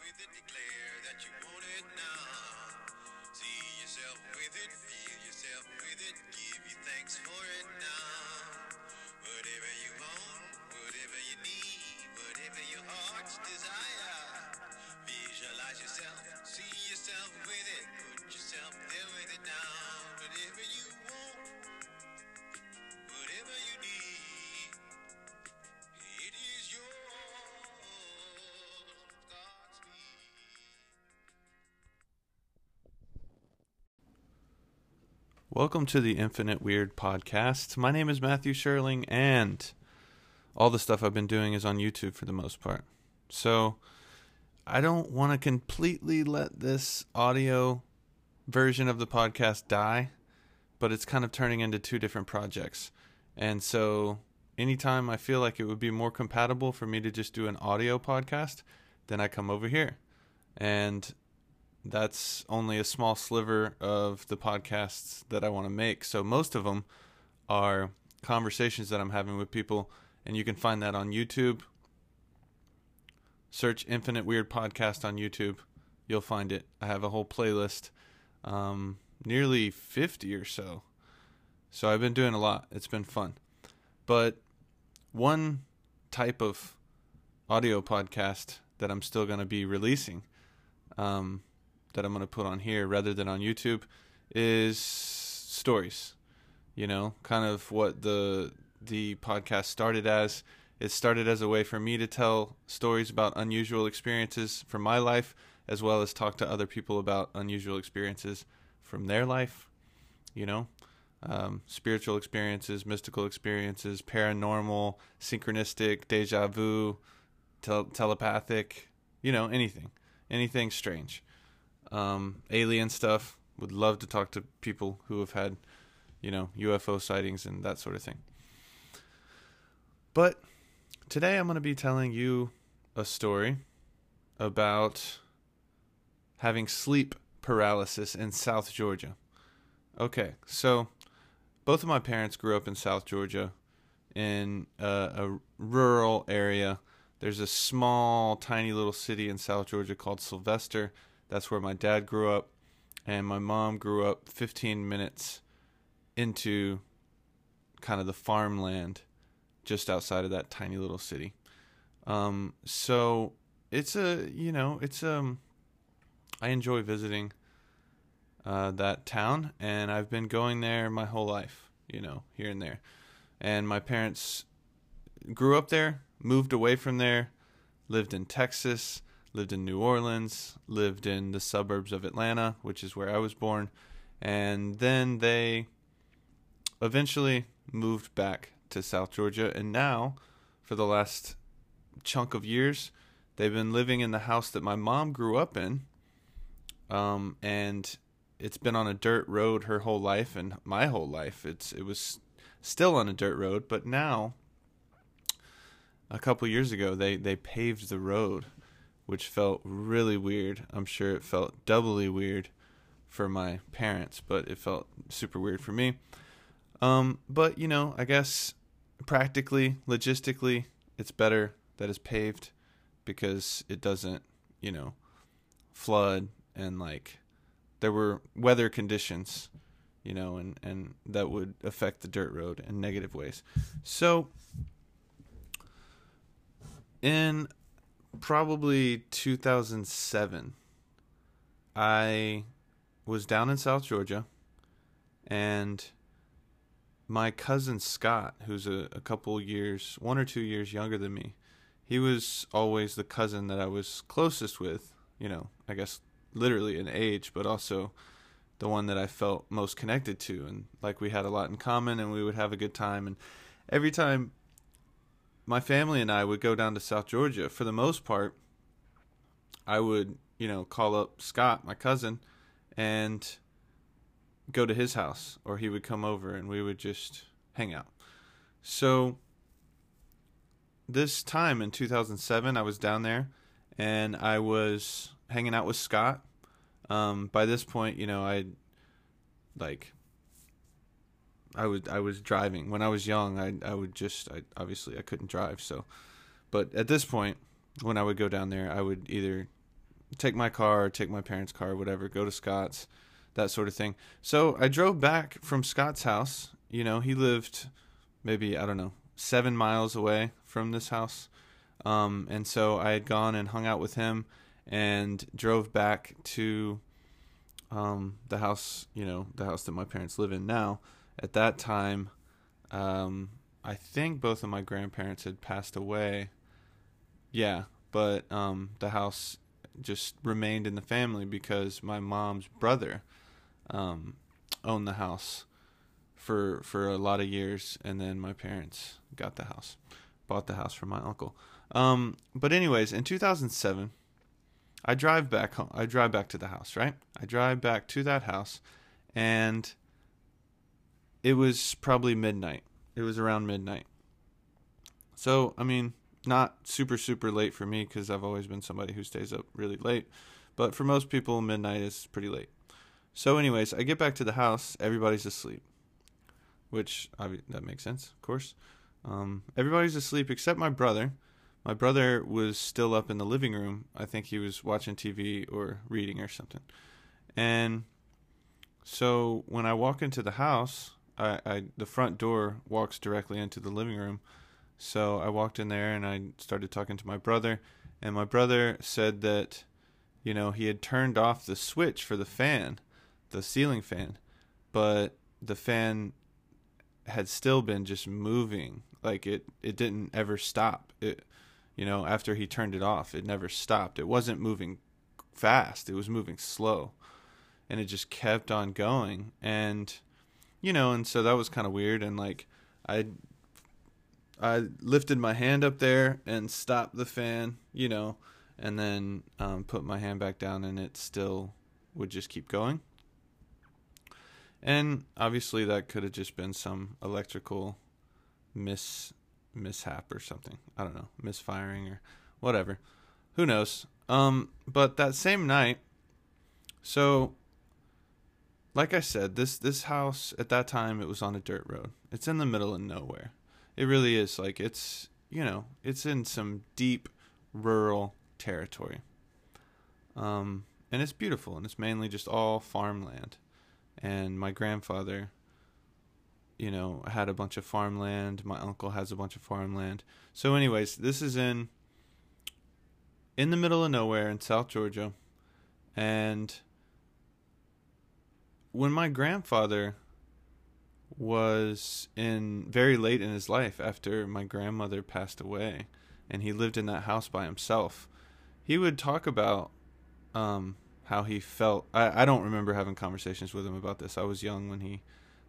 with it, declare that you want it now. See yourself with it, feel yourself with it, give you thanks for it now. Whatever you want, whatever you need, whatever your heart's desire. Visualize yourself, see yourself with it, put yourself there with it now. Whatever you Welcome to the Infinite Weird Podcast. My name is Matthew Sherling, and all the stuff I've been doing is on YouTube for the most part. So I don't want to completely let this audio version of the podcast die, but it's kind of turning into two different projects. And so anytime I feel like it would be more compatible for me to just do an audio podcast, then I come over here. And that's only a small sliver of the podcasts that I want to make. So most of them are conversations that I'm having with people, and you can find that on YouTube. Search Infinite Weird Podcast on YouTube. You'll find it. I have a whole playlist, um, nearly 50 or so. So I've been doing a lot. It's been fun. But one type of audio podcast that I'm still going to be releasing um, that I'm going to put on here rather than on YouTube is stories. You know, kind of what the the podcast started as. It started as a way for me to tell stories about unusual experiences from my life, as well as talk to other people about unusual experiences from their life. You know, um, spiritual experiences, mystical experiences, paranormal, synchronistic, deja vu, tel- telepathic. You know, anything, anything strange um, alien stuff. Would love to talk to people who have had, you know, UFO sightings and that sort of thing. But today I'm going to be telling you a story about having sleep paralysis in South Georgia. Okay, so both of my parents grew up in South Georgia in a, a rural area. There's a small, tiny little city in South Georgia called Sylvester. That's where my dad grew up, and my mom grew up 15 minutes into kind of the farmland just outside of that tiny little city. Um, so it's a, you know, it's um, I enjoy visiting uh, that town, and I've been going there my whole life, you know, here and there. And my parents grew up there, moved away from there, lived in Texas, lived in New Orleans, lived in the suburbs of Atlanta, which is where I was born, and then they eventually moved back to South Georgia, and now for the last chunk of years, they've been living in the house that my mom grew up in, um, and it's been on a dirt road her whole life and my whole life. It's it was still on a dirt road, but now a couple years ago they they paved the road which felt really weird. I'm sure it felt doubly weird for my parents, but it felt super weird for me. Um, but you know, I guess practically, logistically, it's better that it's paved because it doesn't, you know, flood and like there were weather conditions, you know, and and that would affect the dirt road in negative ways. So in probably 2007 i was down in south georgia and my cousin scott who's a, a couple years one or two years younger than me he was always the cousin that i was closest with you know i guess literally in age but also the one that i felt most connected to. And like we had a lot in common and we would have a good time. And every time my family and I would go down to South Georgia. For the most part, I would, you know, call up Scott, my cousin, and go to his house, or he would come over and we would just hang out. So, this time in 2007, I was down there and I was hanging out with Scott. Um, by this point, you know, I like I was I was driving when I was young. I I would just I obviously I couldn't drive so, but at this point when I would go down there, I would either take my car, or take my parents' car, whatever, go to Scott's, that sort of thing. So I drove back from Scott's house. You know, he lived maybe I don't know seven miles away from this house, um, and so I had gone and hung out with him and drove back to um, the house. You know, the house that my parents live in now. At that time, um, I think both of my grandparents had passed away. Yeah, but um, the house just remained in the family because my mom's brother um, owned the house for for a lot of years, and then my parents got the house, bought the house from my uncle. Um, but anyways, in 2007, I drive back home. I drive back to the house, right? I drive back to that house, and it was probably midnight. It was around midnight. So, I mean, not super super late for me because I've always been somebody who stays up really late, but for most people, midnight is pretty late. So, anyways, I get back to the house. Everybody's asleep, which that makes sense, of course. Um, everybody's asleep except my brother. My brother was still up in the living room. I think he was watching TV or reading or something. And so when I walk into the house, I, I the front door walks directly into the living room. So I walked in there and I started talking to my brother, and my brother said that, you know, he had turned off the switch for the fan, the ceiling fan, but the fan had still been just moving. Like it it didn't ever stop. It you know after he turned it off it never stopped. It wasn't moving fast. It was moving slow. And it just kept on going. And you know and so that was kind of weird and like i i lifted my hand up there and stopped the fan you know and then um, put my hand back down and it still would just keep going and obviously that could have just been some electrical mis mishap or something. I don't know, misfiring or whatever. Who knows? Um, but that same night, so like I said, this this house at that time it was on a dirt road. It's in the middle of nowhere. It really is like it's you know it's in some deep rural territory. Um, and it's beautiful and it's mainly just all farmland. And my grandfather you know, had a bunch of farmland. My uncle has a bunch of farmland. So, anyways, this is in in the middle of nowhere in South Georgia, and when my grandfather was in very late in his life after my grandmother passed away and he lived in that house by himself he would talk about um, how he felt. I, I don't remember having conversations with him about this. I was young when he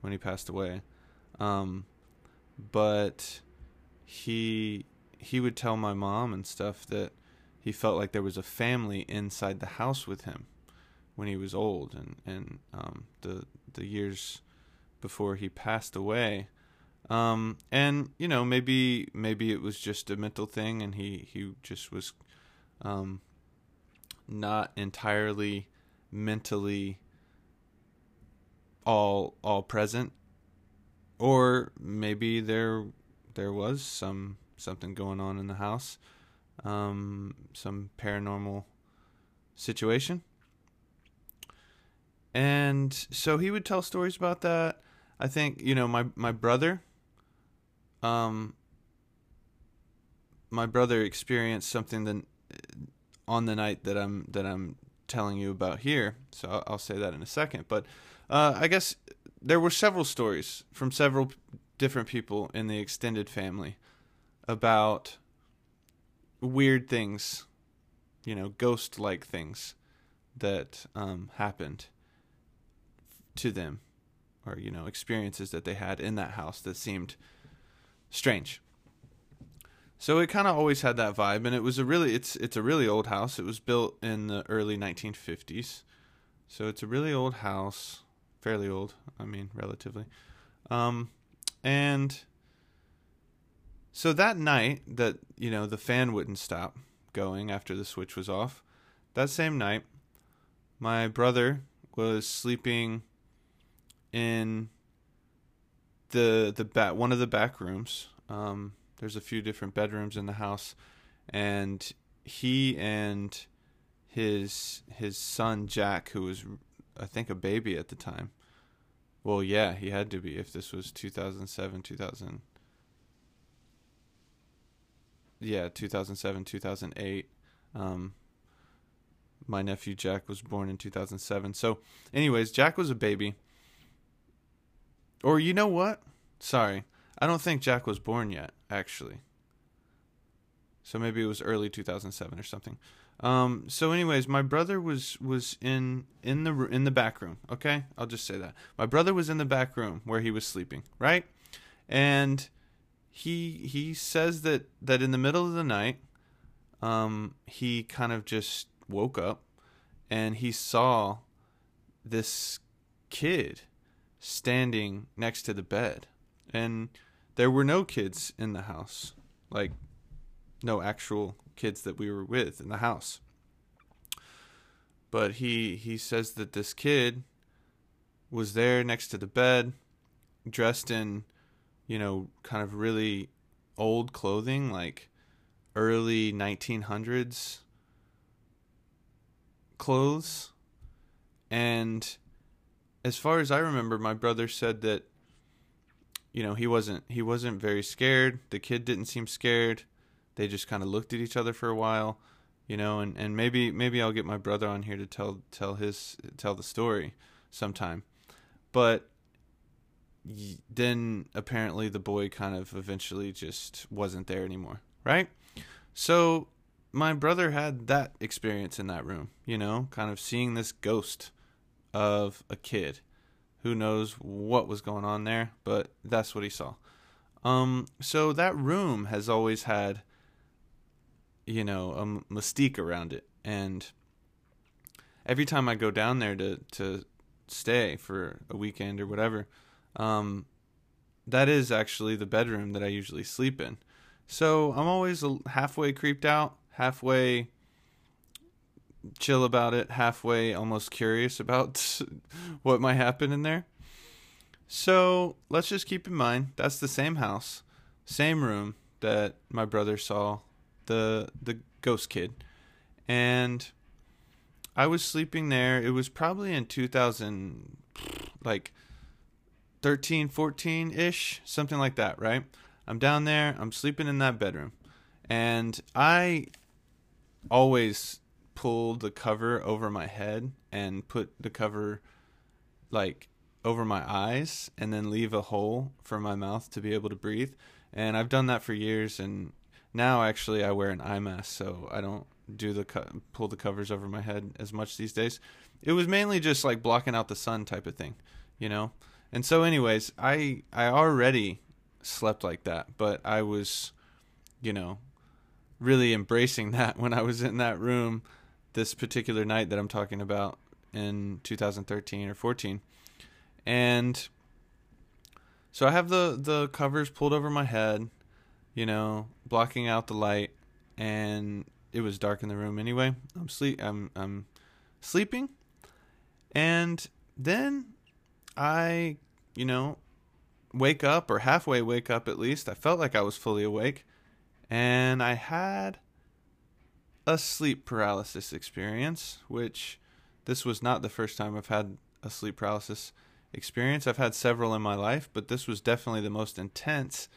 when he passed away. Um, but he he would tell my mom and stuff that he felt like there was a family inside the house with him when he was old and and um, the the years before he passed away. Um, and you know maybe maybe it was just a mental thing and he he just was um, not entirely mentally all all present or maybe there there was some something going on in the house, um, some paranormal situation. And so he would tell stories about that. I think you know my my brother. Um, my brother experienced something that on the night that I'm that I'm telling you about here. So I'll, I'll say that in a second. But uh, I guess there were several stories from several different people in the extended family about weird things, you know, ghost like things that um, happened to them or, you know, experiences that they had in that house that seemed strange. So it kind of always had that vibe, and it was a really it's it's a really old house. It was built in the early 1950s, so it's a really old house fairly old. I mean, relatively. Um, and so that night that you know the fan wouldn't stop going after the switch was off, that same night, my brother was sleeping in the the back one of the back rooms. Um, there's a few different bedrooms in the house, and he and his his son Jack, who was I think a baby at the time. Well, yeah, he had to be if this was 2007, 2000. Yeah, 2007, 2008. Um, my nephew Jack was born in 2007. So, anyways, Jack was a baby. Or you know what? Sorry. I don't think Jack was born yet, actually. So maybe it was early 2007 or something. Um, so anyways, my brother was was in in the in the back room, okay? I'll just say that. My brother was in the back room where he was sleeping, right? And he he says that that in the middle of the night um he kind of just woke up and he saw this kid standing next to the bed. And there were no kids in the house. Like no actual kids that we were with in the house. But he he says that this kid was there next to the bed, dressed in, you know, kind of really old clothing, like early 1900s clothes. And as far as I remember, my brother said that you know, he wasn't he wasn't very scared. The kid didn't seem scared they just kind of looked at each other for a while, you know, and, and maybe maybe I'll get my brother on here to tell tell his tell the story sometime. But then apparently the boy kind of eventually just wasn't there anymore, right? So my brother had that experience in that room, you know, kind of seeing this ghost of a kid. Who knows what was going on there, but that's what he saw. Um, so that room has always had you know a mystique around it and every time i go down there to to stay for a weekend or whatever um that is actually the bedroom that i usually sleep in so i'm always halfway creeped out halfway chill about it halfway almost curious about what might happen in there so let's just keep in mind that's the same house same room that my brother saw the the ghost kid, and I was sleeping there. It was probably in 2000, like 13, 14 ish, something like that, right? I'm down there. I'm sleeping in that bedroom, and I always pull the cover over my head and put the cover like over my eyes and then leave a hole for my mouth to be able to breathe. And I've done that for years and now actually I wear an eye mask, so I don't do the co- pull the covers over my head as much these days. It was mainly just like blocking out the sun type of thing, you know. And so, anyways, I I already slept like that, but I was, you know, really embracing that when I was in that room this particular night that I'm talking about in 2013 or 14, and so I have the the covers pulled over my head you know, blocking out the light, and it was dark in the room anyway. I'm sleep. I'm I'm sleeping, and then I, you know, wake up or halfway wake up at least. I felt like I was fully awake, and I had a sleep paralysis experience, which this was not the first time I've had a sleep paralysis experience. I've had several in my life, but this was definitely the most intense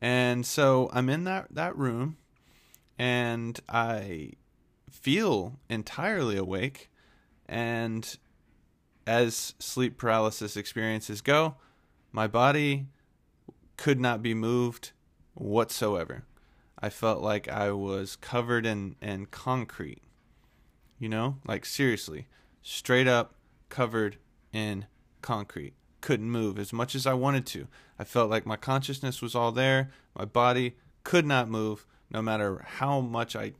and so I'm in that, that room and I feel entirely awake. And as sleep paralysis experiences go, my body could not be moved whatsoever. I felt like I was covered in, in concrete. You know, like seriously, straight up covered in concrete couldn't move as much as I wanted to. I felt like my consciousness was all there. My body could not move no matter how much I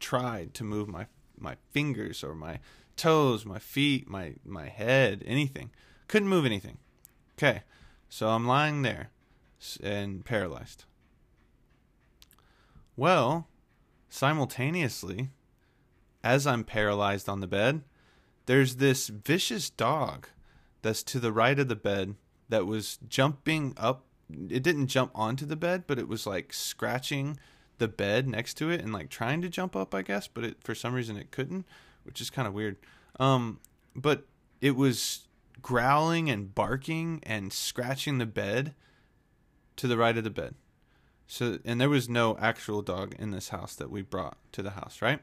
tried to move my my fingers or my toes, my feet, my my head, anything. Couldn't move anything. Okay. So I'm lying there and paralyzed. Well, simultaneously, as I'm paralyzed on the bed, there's this vicious dog that's to the right of the bed that was jumping up. It didn't jump onto the bed, but it was like scratching the bed next to it and like trying to jump up, I guess, but it, for some reason it couldn't. which is kind of weird. Um, but it was growling and barking and scratching the bed to the right of the bed. So, and there was no actual dog in this house that we brought to the house, right?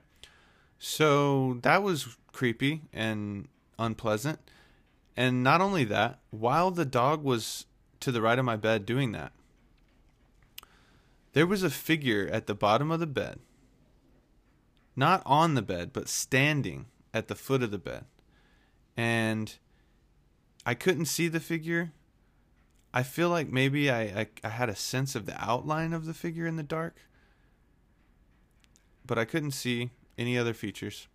So that was creepy and unpleasant. And not only that, while the dog was to the right of my bed doing that, there was a figure at the bottom of the bed, not on the bed, but standing at the foot of the bed. And I couldn't see the figure. I feel like maybe I, I, I had a sense of the outline of the figure in the dark, but I couldn't see any other features.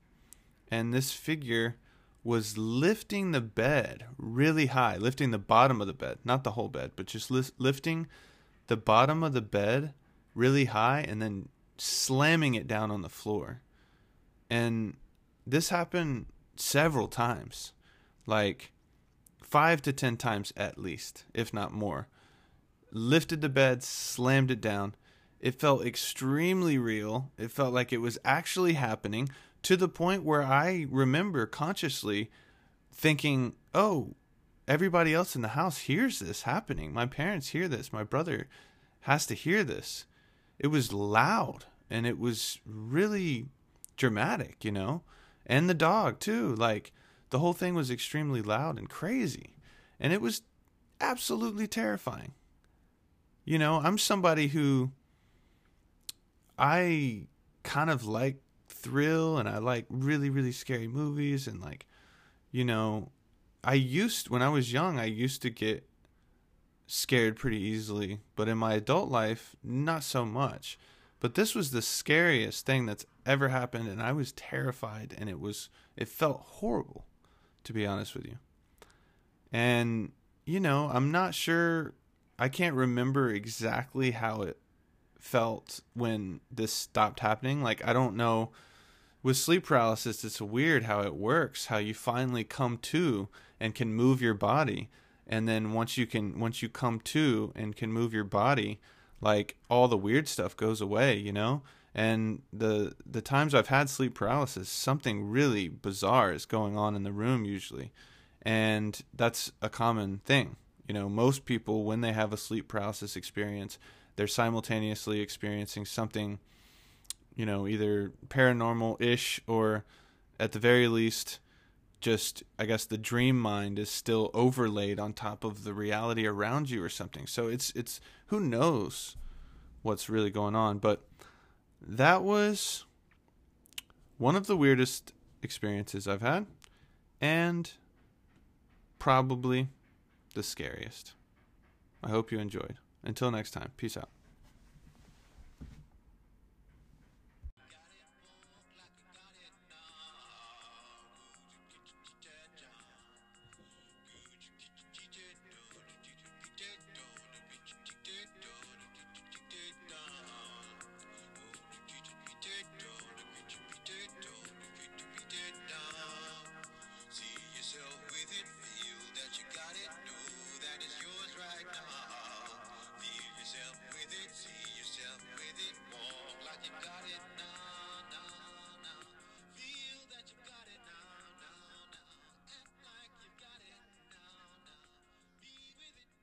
And this figure was lifting the bed really high, lifting the bottom of the bed, not the whole bed, but just li- lifting the bottom of the bed really high and then slamming it down on the floor. And this happened several times, like five to ten times at least, if not more. Lifted the bed, slammed it down. It felt extremely real. It felt like it was actually happening to the point where I remember consciously thinking, oh, everybody else in the house hears this happening. My parents hear this. My brother has to hear this. It was loud and it was really dramatic, you know? And the dog, too. Like, the whole thing was extremely loud and crazy. And it was absolutely terrifying. You know, I'm somebody who I kind of like thrill and I like really, really scary movies and like, you know, I used when I was young, I used to get scared pretty easily, but in my adult life, not so much. But this was the scariest thing that's ever happened and I was terrified and it was it felt horrible to be honest with you. And you know, I'm not sure I can't remember exactly how it felt when this stopped happening. Like I don't know with sleep paralysis, it's weird how it works, how you finally come to and can move your body. And then once you can once you come to and can move your body, like all the weird stuff goes away, you know? And the the times I've had sleep paralysis, something really bizarre is going on in the room usually. And that's a common thing. You know, most people when they have a sleep paralysis experience, they're simultaneously experiencing something you know, either paranormal ish or at the very least just I guess the dream mind is still overlaid on top of the reality around you or something. So it's it's who knows what's really going on, but that was one of the weirdest experiences I've had and probably the scariest. I hope you enjoyed. Until next time, peace out.